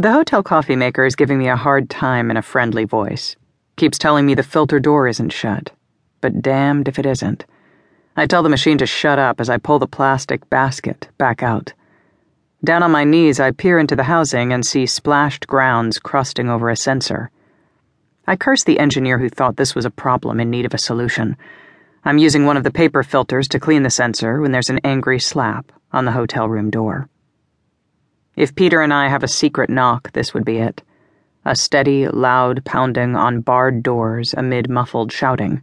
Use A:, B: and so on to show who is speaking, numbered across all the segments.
A: The hotel coffee maker is giving me a hard time in a friendly voice. Keeps telling me the filter door isn't shut. But damned if it isn't. I tell the machine to shut up as I pull the plastic basket back out. Down on my knees, I peer into the housing and see splashed grounds crusting over a sensor. I curse the engineer who thought this was a problem in need of a solution. I'm using one of the paper filters to clean the sensor when there's an angry slap on the hotel room door. If Peter and I have a secret knock, this would be it. A steady, loud pounding on barred doors amid muffled shouting.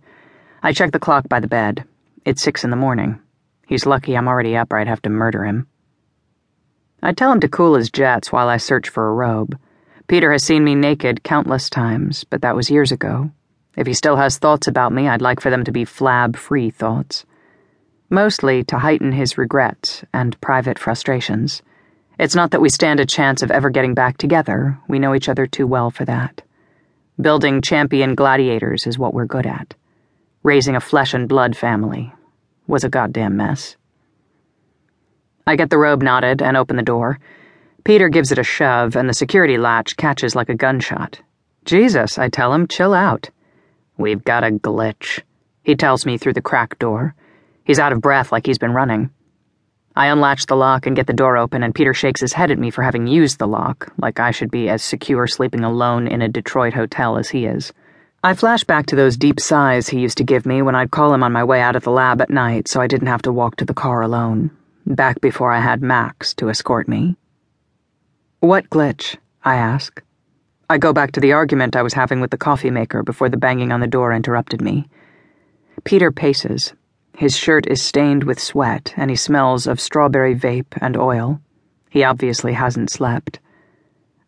A: I check the clock by the bed. It's six in the morning. He's lucky I'm already up or I'd have to murder him. I tell him to cool his jets while I search for a robe. Peter has seen me naked countless times, but that was years ago. If he still has thoughts about me, I'd like for them to be flab free thoughts. Mostly to heighten his regrets and private frustrations. It's not that we stand a chance of ever getting back together, we know each other too well for that. Building champion gladiators is what we're good at. Raising a flesh and blood family was a goddamn mess. I get the robe knotted and open the door. Peter gives it a shove, and the security latch catches like a gunshot. Jesus, I tell him, chill out. We've got a glitch, he tells me through the crack door. He's out of breath like he's been running. I unlatch the lock and get the door open, and Peter shakes his head at me for having used the lock, like I should be as secure sleeping alone in a Detroit hotel as he is. I flash back to those deep sighs he used to give me when I'd call him on my way out of the lab at night so I didn't have to walk to the car alone, back before I had Max to escort me. What glitch? I ask. I go back to the argument I was having with the coffee maker before the banging on the door interrupted me. Peter paces, his shirt is stained with sweat, and he smells of strawberry vape and oil. He obviously hasn't slept.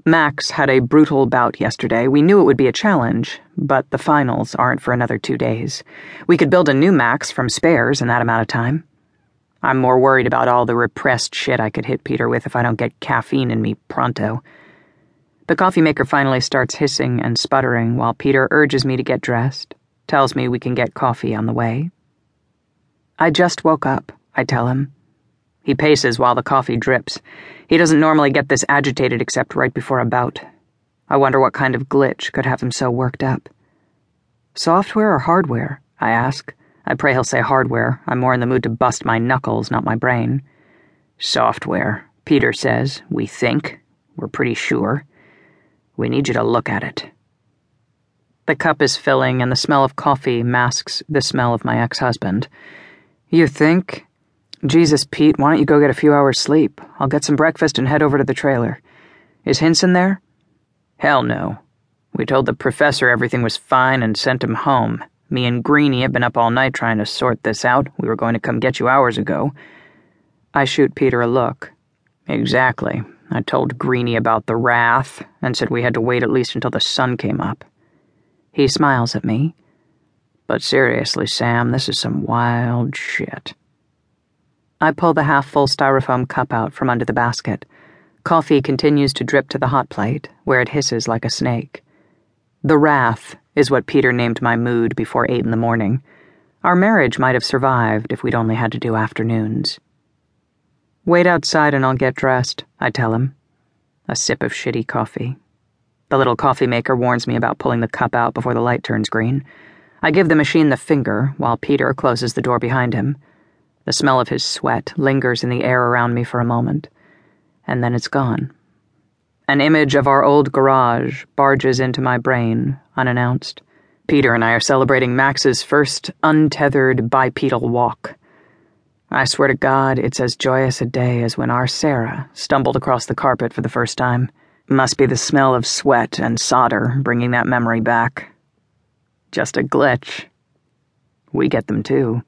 A: Max had a brutal bout yesterday. We knew it would be a challenge, but the finals aren't for another two days. We could build a new Max from spares in that amount of time. I'm more worried about all the repressed shit I could hit Peter with if I don't get caffeine in me pronto. The coffee maker finally starts hissing and sputtering while Peter urges me to get dressed, tells me we can get coffee on the way. I just woke up, I tell him. He paces while the coffee drips. He doesn't normally get this agitated except right before a bout. I wonder what kind of glitch could have him so worked up. Software or hardware? I ask. I pray he'll say hardware. I'm more in the mood to bust my knuckles, not my brain. Software, Peter says. We think. We're pretty sure. We need you to look at it. The cup is filling, and the smell of coffee masks the smell of my ex husband. You think? Jesus, Pete, why don't you go get a few hours' sleep? I'll get some breakfast and head over to the trailer. Is Hinson there? Hell no. We told the professor everything was fine and sent him home. Me and Greenie have been up all night trying to sort this out. We were going to come get you hours ago. I shoot Peter a look. Exactly. I told Greenie about the wrath and said we had to wait at least until the sun came up. He smiles at me. But seriously, Sam, this is some wild shit. I pull the half full styrofoam cup out from under the basket. Coffee continues to drip to the hot plate, where it hisses like a snake. The wrath is what Peter named my mood before eight in the morning. Our marriage might have survived if we'd only had to do afternoons. Wait outside and I'll get dressed, I tell him. A sip of shitty coffee. The little coffee maker warns me about pulling the cup out before the light turns green. I give the machine the finger while Peter closes the door behind him. The smell of his sweat lingers in the air around me for a moment, and then it's gone. An image of our old garage barges into my brain, unannounced. Peter and I are celebrating Max's first untethered bipedal walk. I swear to God, it's as joyous a day as when our Sarah stumbled across the carpet for the first time. Must be the smell of sweat and solder bringing that memory back. Just a glitch. We get them too.